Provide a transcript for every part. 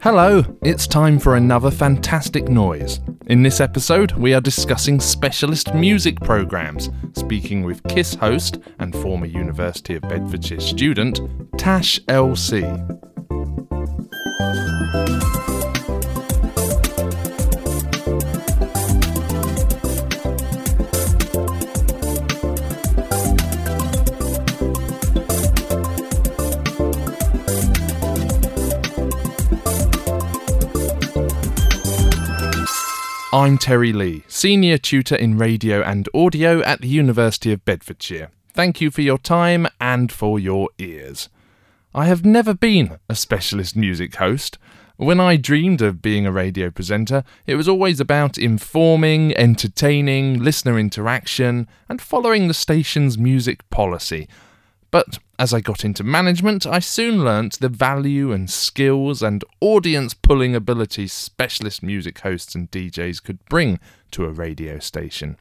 Hello, it's time for another fantastic noise. In this episode, we are discussing specialist music programs, speaking with KISS host and former University of Bedfordshire student, Tash LC. I'm Terry Lee, Senior Tutor in Radio and Audio at the University of Bedfordshire. Thank you for your time and for your ears. I have never been a specialist music host. When I dreamed of being a radio presenter, it was always about informing, entertaining, listener interaction, and following the station's music policy. But as I got into management, I soon learnt the value and skills and audience pulling abilities specialist music hosts and DJs could bring to a radio station.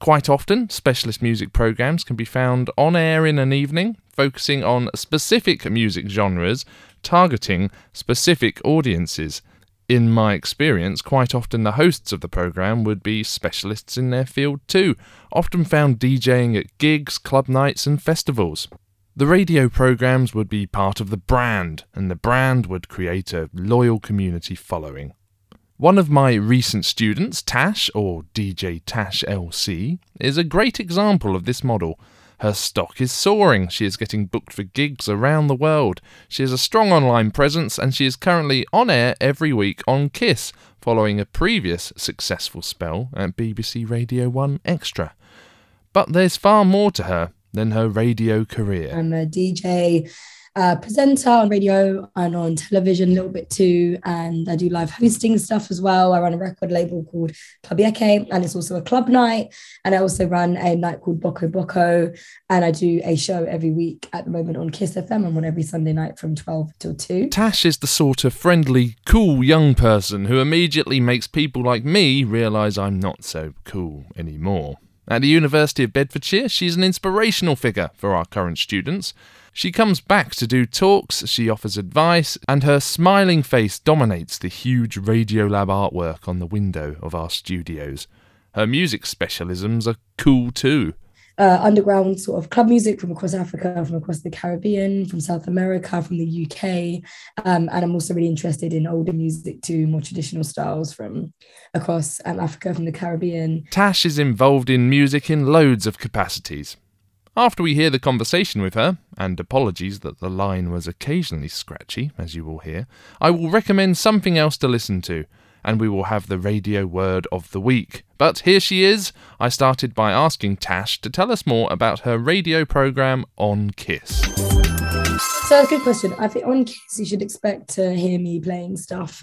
Quite often, specialist music programs can be found on air in an evening, focusing on specific music genres, targeting specific audiences. In my experience, quite often the hosts of the program would be specialists in their field too, often found DJing at gigs, club nights, and festivals. The radio programs would be part of the brand, and the brand would create a loyal community following. One of my recent students, Tash, or DJ Tash LC, is a great example of this model. Her stock is soaring. She is getting booked for gigs around the world. She has a strong online presence and she is currently on air every week on Kiss, following a previous successful spell at BBC Radio 1 Extra. But there's far more to her than her radio career. I'm a DJ uh, presenter on radio and on television a little bit too. And I do live hosting stuff as well. I run a record label called Club Yeke, and it's also a club night. And I also run a night called Boko Boko. And I do a show every week at the moment on Kiss FM. I'm on every Sunday night from 12 till 2. Tash is the sort of friendly, cool young person who immediately makes people like me realise I'm not so cool anymore. At the University of Bedfordshire, she's an inspirational figure for our current students. She comes back to do talks, she offers advice, and her smiling face dominates the huge Radiolab artwork on the window of our studios. Her music specialisms are cool too uh, underground sort of club music from across Africa, from across the Caribbean, from South America, from the UK. Um, and I'm also really interested in older music too, more traditional styles from across um, Africa, from the Caribbean. Tash is involved in music in loads of capacities. After we hear the conversation with her, and apologies that the line was occasionally scratchy, as you will hear, I will recommend something else to listen to and we will have the radio word of the week. But here she is. I started by asking Tash to tell us more about her radio program on Kiss. So a good question. I think on Kiss you should expect to hear me playing stuff,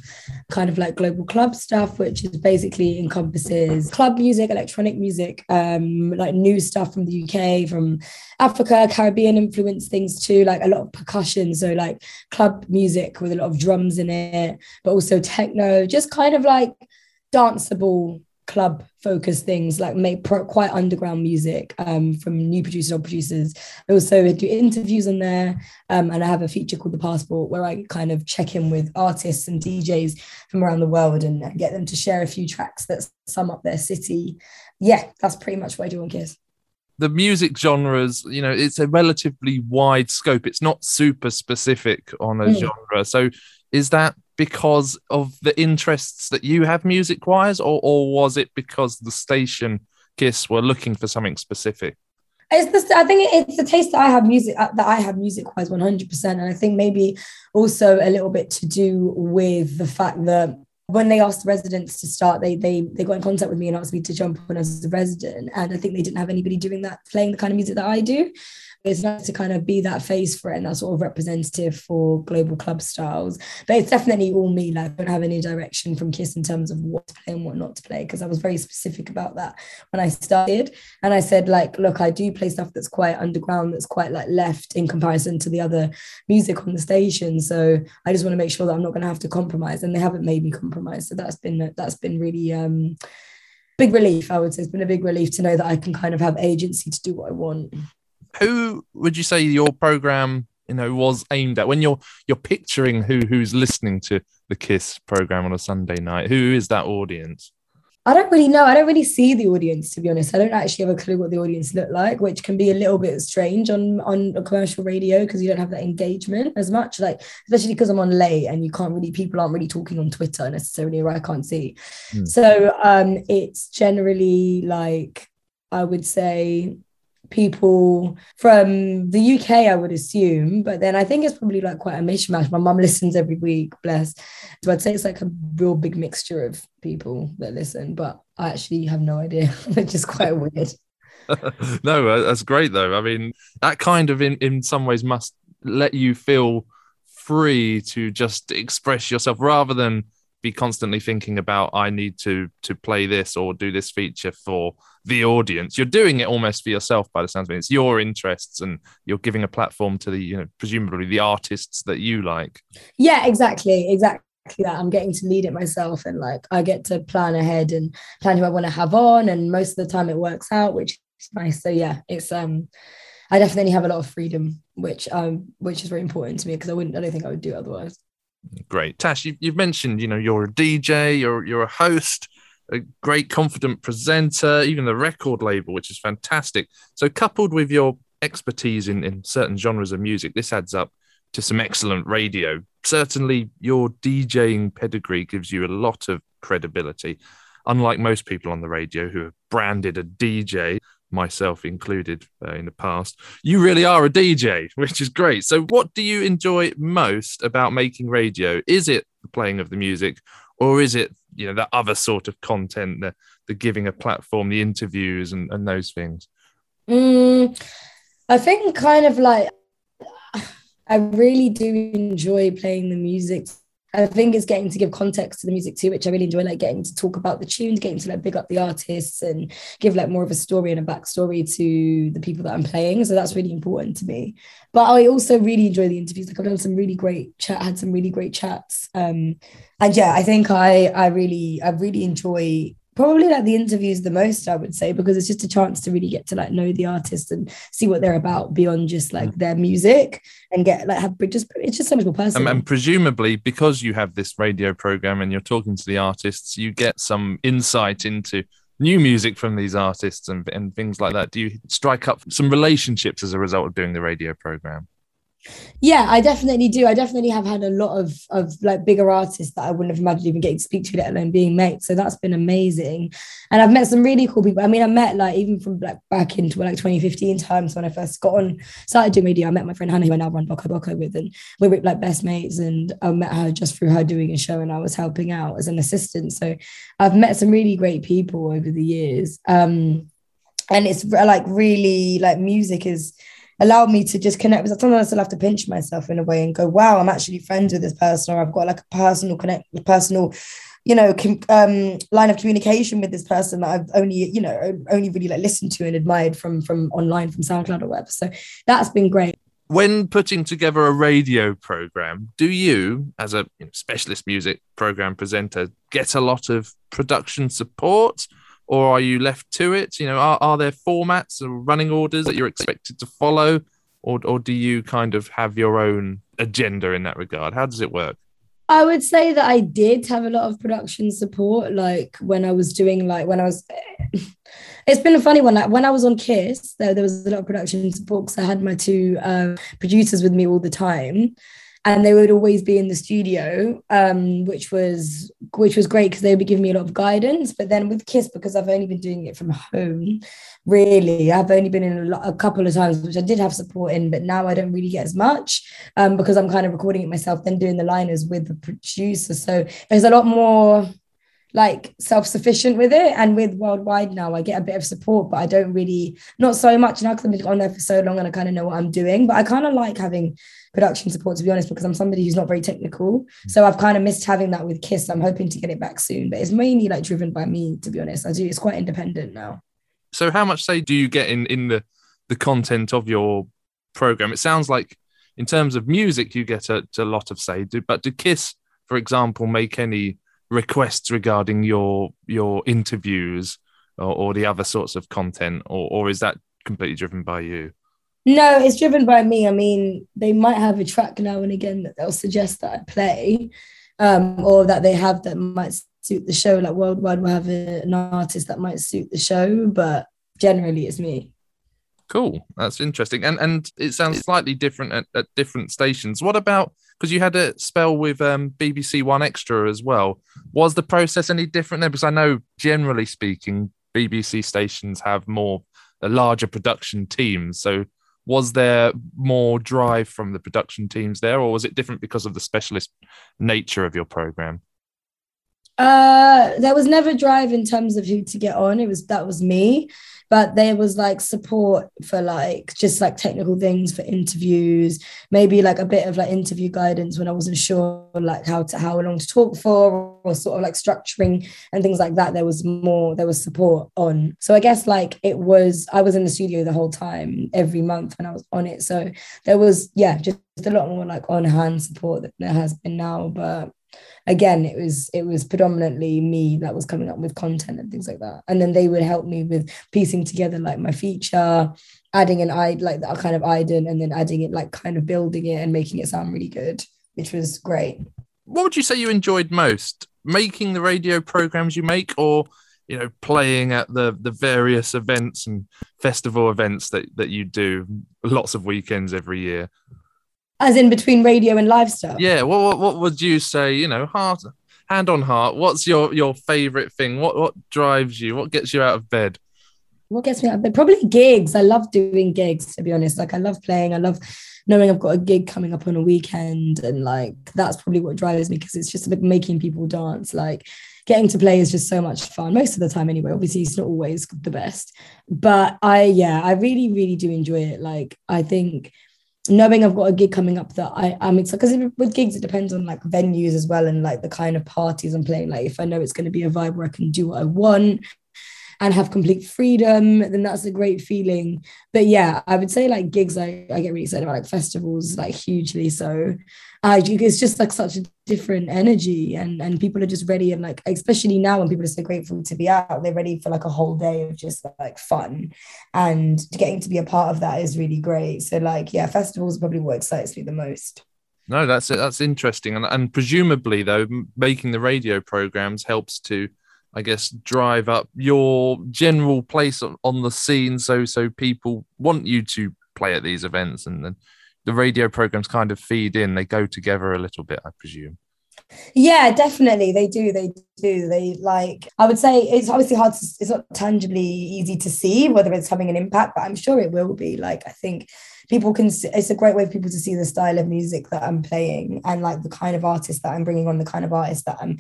kind of like global club stuff, which is basically encompasses club music, electronic music, um, like new stuff from the UK, from Africa, Caribbean influence things too, like a lot of percussion. So like club music with a lot of drums in it, but also techno, just kind of like danceable club focused things like make pro- quite underground music um, from new producers or producers. I also do interviews on there um, and i have a feature called the passport where i kind of check in with artists and djs from around the world and get them to share a few tracks that sum up their city. Yeah that's pretty much what i do on kiss. The music genres you know it's a relatively wide scope. It's not super specific on a mm. genre. So is that because of the interests that you have music wise, or, or was it because the station Kiss were looking for something specific? It's the, I think it's the taste that I have music uh, that I have music wise 100%. And I think maybe also a little bit to do with the fact that when they asked the residents to start, they they they got in contact with me and asked me to jump on as a resident. And I think they didn't have anybody doing that, playing the kind of music that I do it's nice to kind of be that face for it and that sort of representative for global club styles. But it's definitely all me. Like, I don't have any direction from Kiss in terms of what to play and what not to play because I was very specific about that when I started. And I said, like, look, I do play stuff that's quite underground, that's quite like left in comparison to the other music on the station. So I just want to make sure that I'm not going to have to compromise, and they haven't made me compromise. So that's been that's been really um big relief. I would say it's been a big relief to know that I can kind of have agency to do what I want who would you say your program you know was aimed at when you're you're picturing who who's listening to the Kiss program on a Sunday night? Who is that audience? I don't really know. I don't really see the audience, to be honest. I don't actually have a clue what the audience look like, which can be a little bit strange on on a commercial radio because you don't have that engagement as much. Like especially because I'm on late and you can't really people aren't really talking on Twitter necessarily, or I can't see. Hmm. So um, it's generally like I would say people from the UK, I would assume, but then I think it's probably like quite a mishmash. My mum listens every week, bless. So I'd say it's like a real big mixture of people that listen, but I actually have no idea, which is quite weird. no, uh, that's great though. I mean, that kind of in, in some ways must let you feel free to just express yourself rather than be constantly thinking about I need to to play this or do this feature for the audience. You're doing it almost for yourself by the sounds of it. It's your interests and you're giving a platform to the, you know, presumably the artists that you like. Yeah, exactly. Exactly that I'm getting to lead it myself and like I get to plan ahead and plan who I want to have on and most of the time it works out which is nice so yeah it's um I definitely have a lot of freedom which um which is very important to me because I wouldn't I don't think I would do otherwise Great. Tash, you, have mentioned, you know, you're a DJ, you're, you're a host, a great confident presenter, even the record label, which is fantastic. So, coupled with your expertise in, in certain genres of music, this adds up to some excellent radio. Certainly, your DJing pedigree gives you a lot of credibility. Unlike most people on the radio who have branded a DJ myself included uh, in the past. You really are a DJ, which is great. So, what do you enjoy most about making radio? Is it the playing of the music, or is it you know that other sort of content, the the giving a platform, the interviews, and, and those things? Mm, I think kind of like I really do enjoy playing the music I think it's getting to give context to the music too, which I really enjoy, like getting to talk about the tunes, getting to like big up the artists and give like more of a story and a backstory to the people that I'm playing. So that's really important to me. But I also really enjoy the interviews. Like I've done some really great chat, had some really great chats. Um, and yeah, I think I I really I really enjoy probably like the interviews the most i would say because it's just a chance to really get to like know the artist and see what they're about beyond just like mm. their music and get like have just it's just so much more personal. and, and, presumably because you have this radio program and you're talking to the artists you get some insight into new music from these artists and, and things like that. Do you strike up some relationships as a result of doing the radio program yeah, I definitely do. I definitely have had a lot of of like bigger artists that I wouldn't have imagined even getting to speak to, let alone being mates. So that's been amazing. And I've met some really cool people. I mean, I met like even from like back into like 2015 times when I first got on, started doing media. I met my friend Hannah, who I now run Boko Boko with, and we were like best mates. And I met her just through her doing a show, and I was helping out as an assistant. So I've met some really great people over the years. Um, and it's like really like music is allowed me to just connect with sometimes I still have to pinch myself in a way and go, wow, I'm actually friends with this person, or I've got like a personal connect, personal, you know, um, line of communication with this person that I've only, you know, only really like listened to and admired from from online from SoundCloud or whatever. So that's been great. When putting together a radio program, do you, as a specialist music program presenter, get a lot of production support? Or are you left to it? You know, are, are there formats or running orders that you're expected to follow, or or do you kind of have your own agenda in that regard? How does it work? I would say that I did have a lot of production support, like when I was doing, like when I was. it's been a funny one. Like when I was on Kiss, there, there was a lot of production support because I had my two uh, producers with me all the time and they would always be in the studio um, which was which was great because they would be giving me a lot of guidance. But then with kiss because i've only been doing it from home really i've only been in a, lot, a couple of times which i did have support in but now i don't really get as much um, because i'm kind of recording it myself then doing the liners with the producer. So there's a lot more like self-sufficient with it. And with worldwide now i get a bit of support but i don't really not so much now because i've been on there for so long and i kind of know what i'm doing. But i kind of like having production support to be honest because i'm somebody who's not very technical. So i've kind of missed having that with kiss. I'm hoping to get it back soon but it's mainly like driven by me to be honest. I do it's quite independent now. So how much say do you get in in the the content of your program? It sounds like in terms of music you get a, a lot of say do, but do kiss for example make any requests regarding your your interviews or, or the other sorts of content, or, or is that completely driven by you? No, it's driven by me. I mean, they might have a track now and again that they'll suggest that I play. um, or that they have that might suit the show. Like worldwide, we'll have a, an artist that might suit the show, but generally it's me. Cool. That's interesting. And and it sounds slightly different at, at different stations. What about because you had a spell with um, BBC One Extra as well? Was the process any different there? Because I know generally speaking, BBC stations have more a larger production teams. So was there more drive from the production teams there, or was it different because of the specialist nature of your program? Uh, there was never drive in terms of who to get on. It was that was me, but there was like support for like just like technical things for interviews, maybe like a bit of like interview guidance when I wasn't sure like how to how long to talk for or sort of like structuring and things like that. There was more there was support on. So I guess like it was I was in the studio the whole time every month when I was on it. So there was yeah just a lot more like on hand support that there has been now, but again it was it was predominantly me that was coming up with content and things like that. And then they would help me with piecing together like my feature adding an i like that kind of ident and then adding it like kind of building it and making it sound really good which was great. What would you say you enjoyed most? Making the radio programs you make or you know playing at the the various events and festival events that that you do lots of weekends every year as in between radio and live stuff. Yeah. What, what, what would you say? You know, heart, hand on heart. What's your your favorite thing? What what drives you? What gets you out of bed? What gets me out of bed? Probably gigs. I love doing gigs. To be honest, like I love playing. I love knowing I've got a gig coming up on a weekend, and like that's probably what drives me because it's just like making people dance. Like getting to play is just so much fun most of the time anyway obviously it's not always the best but i yeah i really really do enjoy it like i think knowing I've got a gig coming up that I, I'm excited because with gigs it depends on like venues as well and like the kind of parties I'm playing. Like if I know it's going to be a vibe where I can do what I want and have complete freedom, then that's a great feeling. But yeah, I would say like gigs I, I get really excited about like festivals like hugely. So uh, it's just like such a different energy and and people are just ready and like especially now when people are so grateful to be out they're ready for like a whole day of just like fun and getting to be a part of that is really great so like yeah festivals probably what excites me the most no that's it. that's interesting and, and presumably though making the radio programs helps to I guess drive up your general place on on the scene so so people want you to play at these events and then the radio programs kind of feed in. They go together a little bit i presume. Yeah definitely. They do. They do. They like i would say it's obviously hard to it's not tangibly easy to see whether it's having an impact but i'm sure it will be. Like i think people can it's a great way for people to see the style of music that i'm playing and like the kind of artist that i'm bringing on the kind of artist that i'm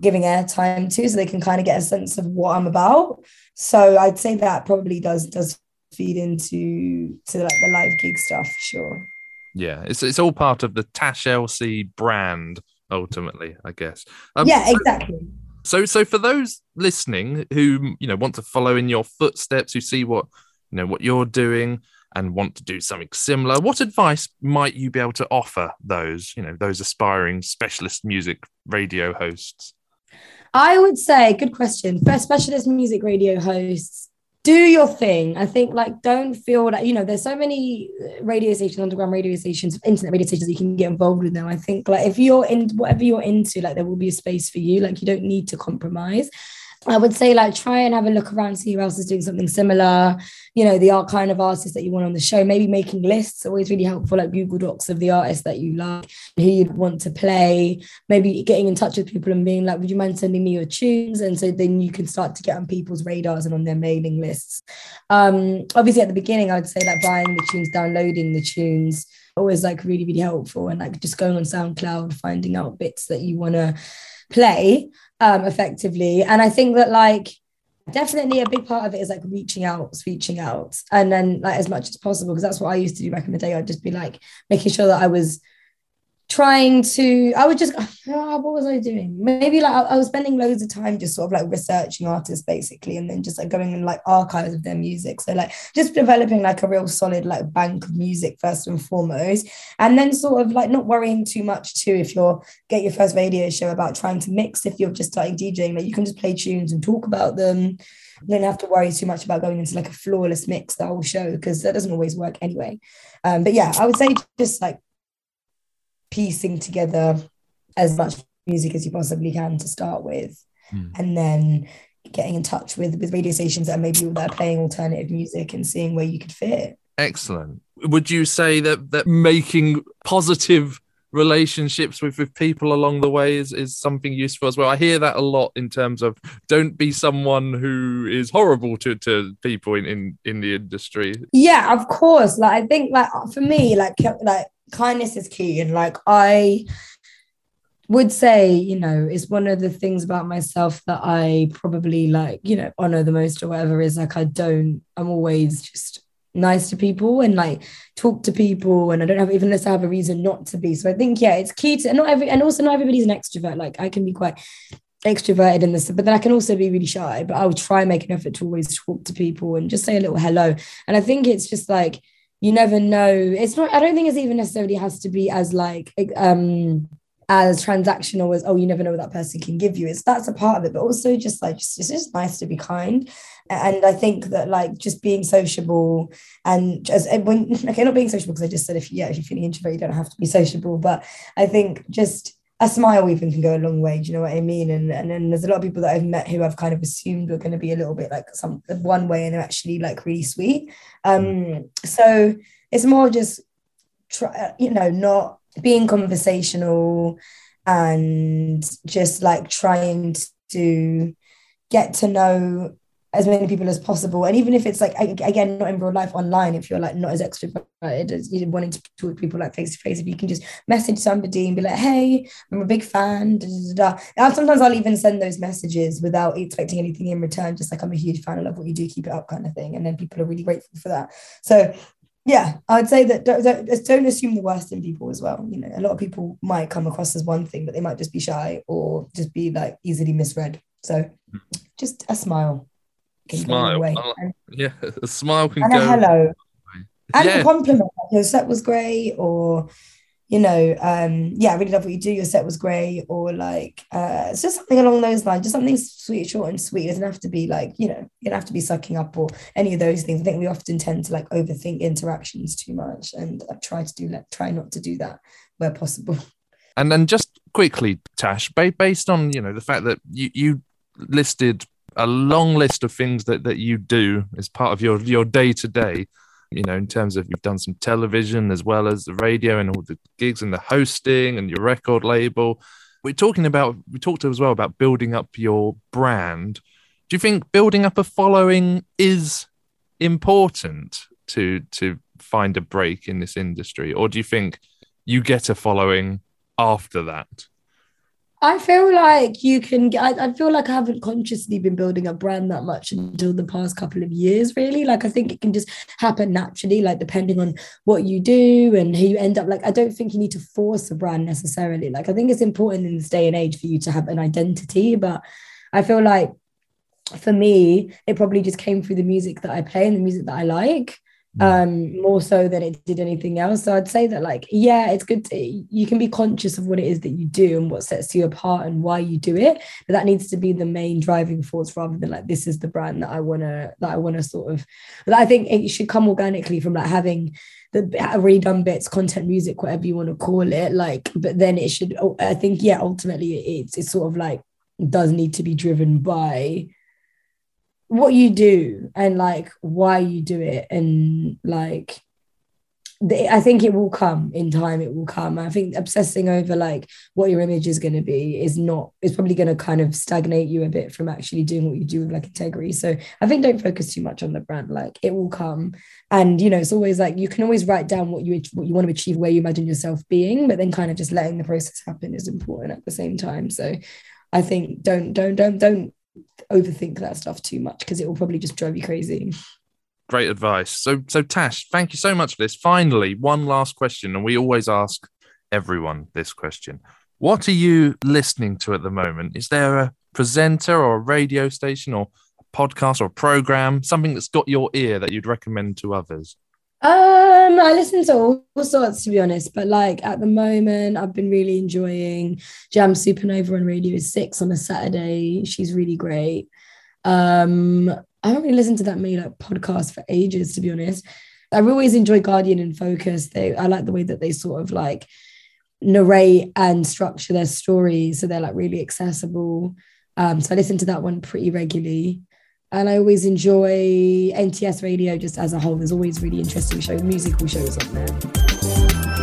giving airtime to so they can kind of get a sense of what i'm about so i'd say that probably does does feed into to like the live gig stuff for sure yeah, it's it's all part of the Tash LC brand ultimately, I guess. Um, yeah, exactly. So, so for those listening who you know want to follow in your footsteps, who see what you know what you're doing and want to do something similar, what advice might you be able to offer those you know those aspiring specialist music radio hosts? I would say, good question. For specialist music radio hosts, do your thing. I think like don't feel that you know there's so many uh, radio stations, underground radio stations, internet radio stations you can get involved with them. I think like if you're in whatever you're into, like there will be a space for you. Like you don't need to compromise. I would say like try and have a look around, see who else is doing something similar. You know, the art kind of artists that you want on the show. Maybe making lists always really helpful, like Google Docs of the artists that you like, who you'd want to play. Maybe getting in touch with people and being like, "Would you mind sending me your tunes?" And so then you can start to get on people's radars and on their mailing lists. Um, obviously, at the beginning, I would say like buying the tunes, downloading the tunes, always like really really helpful, and like just going on SoundCloud, finding out bits that you want to play um, effectively. And I think that like definitely a big part of it is like reaching out, reaching out, and then like as much as possible because that's what I used to do back in the day. I'd just be like making sure that I was trying to i would just oh, what was i doing? Maybe like I, was spending loads of time just sort of like researching artists basically and then just like going in like archives of their music. So like just developing like a real solid like bank of music first and foremost. And then sort of like not worrying too much too if you're get your first radio show about trying to mix if you're just starting djing like you can just play tunes and talk about them. You don't have to worry too much about going into like a flawless mix the whole show because that doesn't always work anyway. Um, but yeah i would say just like piecing together as much music as you possibly can to start with, Mm. and then getting in touch with with radio stations that maybe that are playing alternative music and seeing where you could fit. Excellent. Would you say that that making positive relationships with, with people along the way is, is something useful as well? I hear that a lot in terms of don't be someone who is horrible to, to people in, in, in the industry. Yeah, of course. Like I think like for me, like like kindness is key. And like I would say, you know, it's one of the things about myself that I probably like, you know, honor the most or whatever is like I don't, I'm always just nice to people and like talk to people and I don't have even unless I have a reason not to be. So I think yeah, it's key to not every and also not everybody's an extrovert. Like I can be quite extroverted in this, but then I can also be really shy. But I will try and make an effort to always talk to people and just say a little hello. And I think it's just like you never know. It's not, I don't think it's even necessarily has to be as like um as transactional as oh you never know what that person can give you it's that's a part of it but also just like just, it's just nice to be kind and i think that like just being sociable and just when okay not being sociable because i just said if yeah if you're feeling introverted you don't have to be sociable but i think just a smile even can go a long way do you know what i mean? And and then there's a lot of people that i've met who i've kind of assumed were going to be a little bit like some one way and they're actually like really sweet. Um so it's more just try you know not being conversational and just like trying to get to know as many people as possible. And even if it's like again, not in real life, online, if you're like not as extroverted as you wanting to talk to people like face to face, if you can just message somebody and be like, "Hey, I'm a big fan." Da, da, da. And sometimes I'll even send those messages without expecting anything in return, just like I'm a huge fan. I love what you do. Keep it up, kind of thing. And then people are really grateful for that. So yeah, I'd say that don't, don't, don't, assume the worst in people as well. You know, a lot of people might come across as one thing, but they might just be shy or just be like easily misread. So hmm. just a smile. Smile. Like, yeah, a smile can and go. A hello. And yeah. a compliment. Your set was great, or you know, um, yeah, I really love what you do. Your set was great, or like, uh, it's just something along those lines, just something sweet, short, and sweet. It doesn't have to be like, you know, you don't have to be sucking up or any of those things. I think we often tend to like overthink interactions too much, and I try to do like try not to do that where possible. And then just quickly, Tash, based on you know the fact that you you listed a long list of things that that you do as part of your your day to day you know, in terms of you've done some television as well as the radio and all the gigs and the hosting and your record label. We're talking about, we talked as well about building up your brand. Do you think building up a following is important to to find a break in this industry, or do you think you get a following after that? I feel like you can I, I, feel like I haven't consciously been building a brand that much until the past couple of years, really. Like, I think it can just happen naturally, like, depending on what you do and who you end up. Like, I don't think you need to force a brand necessarily. Like, I think it's important in this day and age for you to have an identity, but I feel like for me, it probably just came through the music that I play and the music that I like. Um more so than it did anything else. So i'd say that like yeah it's good to, you can be conscious of what it is that you do and what sets you apart and why you do it but that needs to be the main driving force rather than like this is the brand that i want to that i want to sort of but i think it should come organically from like having the redone bits content music whatever you want to call it like but then it should i think yeah ultimately it's it's sort of like does need to be driven by what you do and like why you do it and like I think it will come in time. It will come. I think obsessing over like what your image is going to be is not. It's probably going to kind of stagnate you a bit from actually doing what you do with like integrity. So I think don't focus too much on the brand. Like it will come, and you know it's always like you can always write down what you what you want to achieve, where you imagine yourself being, but then kind of just letting the process happen is important at the same time. So I think don't don't don't don't overthink that stuff too much because it will probably just drive you crazy. Great advice. So, so Tash, thank you so much for this. Finally, one last question, and we always ask everyone this question: What are you listening to at the moment? Is there a presenter or a radio station or a podcast or a program, something that's got your ear that you'd recommend to others? Um, I listen to all, sorts to be honest, but like at the moment, I've been really enjoying Jamz Supernova on Radio Six on a Saturday. She's really great. Um, I haven't really listened to that many like podcasts for ages, to be honest. I always enjoy Guardian and Focus. They, I like the way that they sort of like narrate and structure their stories so they're like really accessible. Um, so I listen to that one pretty regularly. And I always enjoy NTS radio just as a whole. There's always really interesting shows, musical shows on there.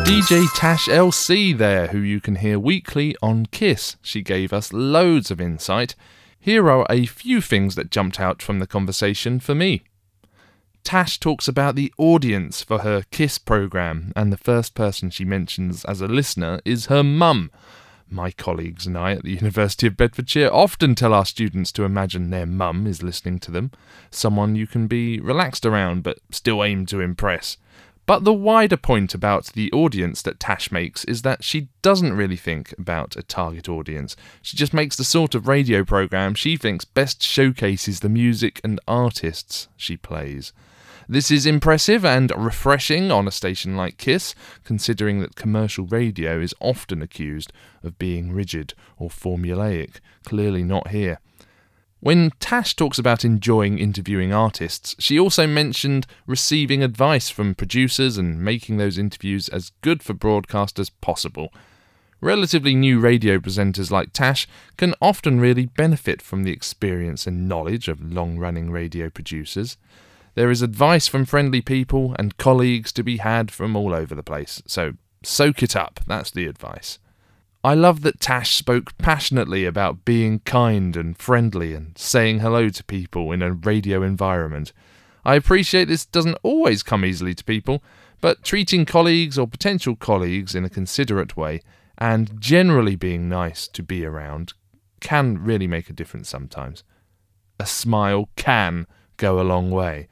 DJ Tash LC there, who you can hear weekly on Kiss. She gave us loads of insight. Here are a few things that jumped out from the conversation for me. Tash talks about the audience for her KISS program, and the first person she mentions as a listener is her mum. My colleagues and I at the University of Bedfordshire often tell our students to imagine their mum is listening to them, someone you can be relaxed around but still aim to impress. But the wider point about the audience that Tash makes is that she doesn't really think about a target audience. She just makes the sort of radio program she thinks best showcases the music and artists she plays. This is impressive and refreshing on a station like KISS, considering that commercial radio is often accused of being rigid or formulaic. Clearly not here. When Tash talks about enjoying interviewing artists, she also mentioned receiving advice from producers and making those interviews as good for broadcast as possible. Relatively new radio presenters like Tash can often really benefit from the experience and knowledge of long running radio producers. There is advice from friendly people and colleagues to be had from all over the place, so soak it up, that's the advice. I love that Tash spoke passionately about being kind and friendly and saying hello to people in a radio environment. I appreciate this doesn't always come easily to people, but treating colleagues or potential colleagues in a considerate way and generally being nice to be around can really make a difference sometimes. A smile can go a long way.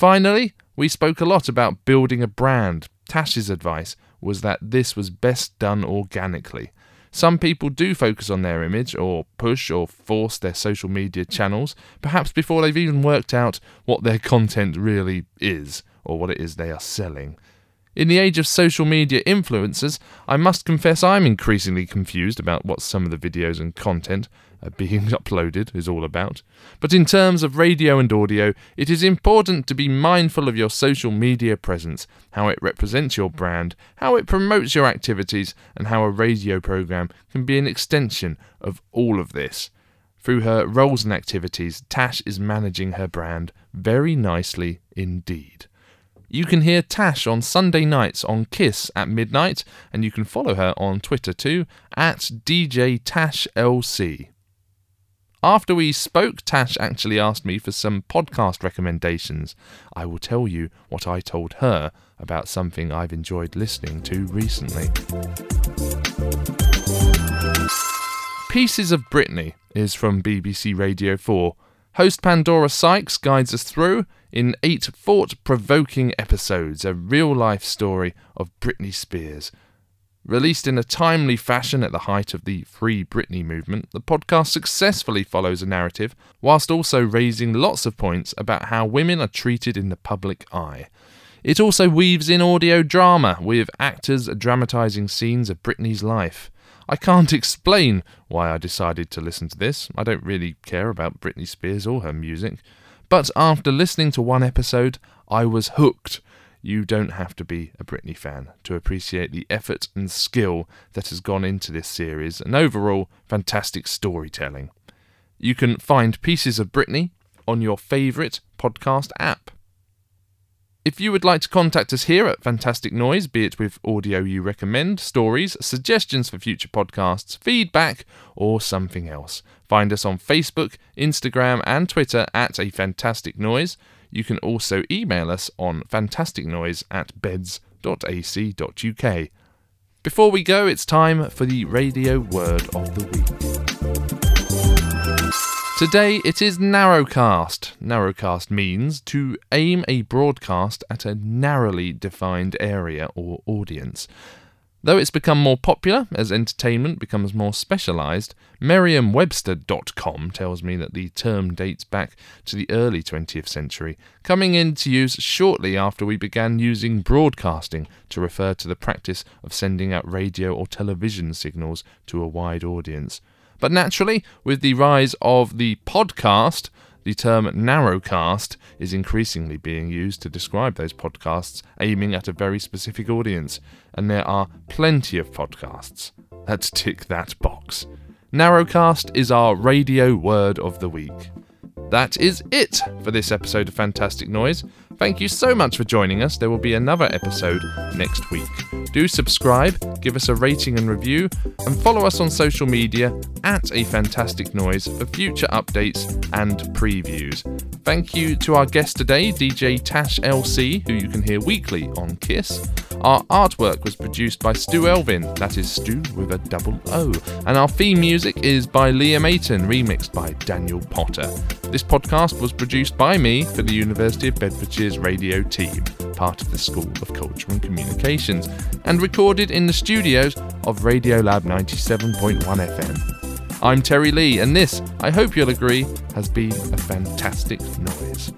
Finally, we spoke a lot about building a brand. Tash's advice was that this was best done organically. Some people do focus on their image or push or force their social media channels, perhaps before they've even worked out what their content really is or what it is they are selling. In the age of social media influencers, I must confess I'm increasingly confused about what some of the videos and content Uh, being uploaded is all about. But in terms of radio and audio, it is important to be mindful of your social media presence, how it represents your brand, how it promotes your activities, and how a radio program can be an extension of all of this. Through her roles and activities, Tash is managing her brand very nicely indeed. You can hear Tash on Sunday nights on Kiss at midnight, and you can follow her on Twitter too at DJ Tash LC. After we spoke, Tash actually asked me for some podcast recommendations. I will tell you what I told her about something I've enjoyed listening to recently. Pieces of Britney is from BBC Radio 4. Host Pandora Sykes guides us through, in eight thought provoking episodes, a real life story of Britney Spears Released in a timely fashion at the height of the Free Britney movement, the podcast successfully follows a narrative whilst also raising lots of points about how women are treated in the public eye. It also weaves in audio drama, with actors dramatising scenes of Britney's life. I can't explain why I decided to listen to this. I don't really care about Britney Spears or her music. But after listening to one episode, I was hooked you don't have to be a Britney fan to appreciate the effort and skill that has gone into this series and overall fantastic storytelling. You can find Pieces of Britney on your favourite podcast app. If you would like to contact us here at Fantastic Noise, be it with audio you recommend, stories, suggestions for future podcasts, feedback, or something else, find us on Facebook, Instagram, and Twitter at A Fantastic Noise. You can also email us on fantasticnoise at beds.ac.uk. Before we go, it's time for the radio word of the week. Today it is narrowcast. Narrowcast means to aim a broadcast at a narrowly defined area or audience. Though it's become more popular as entertainment becomes more specialised, Merriam-Webster.com tells me that the term dates back to the early 20th century, coming into use shortly after we began using broadcasting to refer to the practice of sending out radio or television signals to a wide audience. But naturally, with the rise of the podcast, The term narrowcast is increasingly being used to describe those podcasts aiming at a very specific audience, and there are plenty of podcasts that tick that box. Narrowcast is our radio word of the week. That is it for this episode of Fantastic Noise. Thank you so much for joining us. There will be another episode next week. Do subscribe, give us a rating and review, and follow us on social media at A Fantastic Noise for future updates and previews. Thank you to our guest today, DJ Tash LC, who you can hear weekly on Kiss. Our artwork was produced by Stu Elvin, that is Stu with a double O, and our theme music is by Liam Aiton, remixed by Daniel Potter. This podcast was produced by me for the University of Radio team, part of the School of Culture and Communications, and recorded in the studios of Radiolab 97.1 FM. I'm Terry Lee, and this, I hope you'll agree, has been a fantastic noise.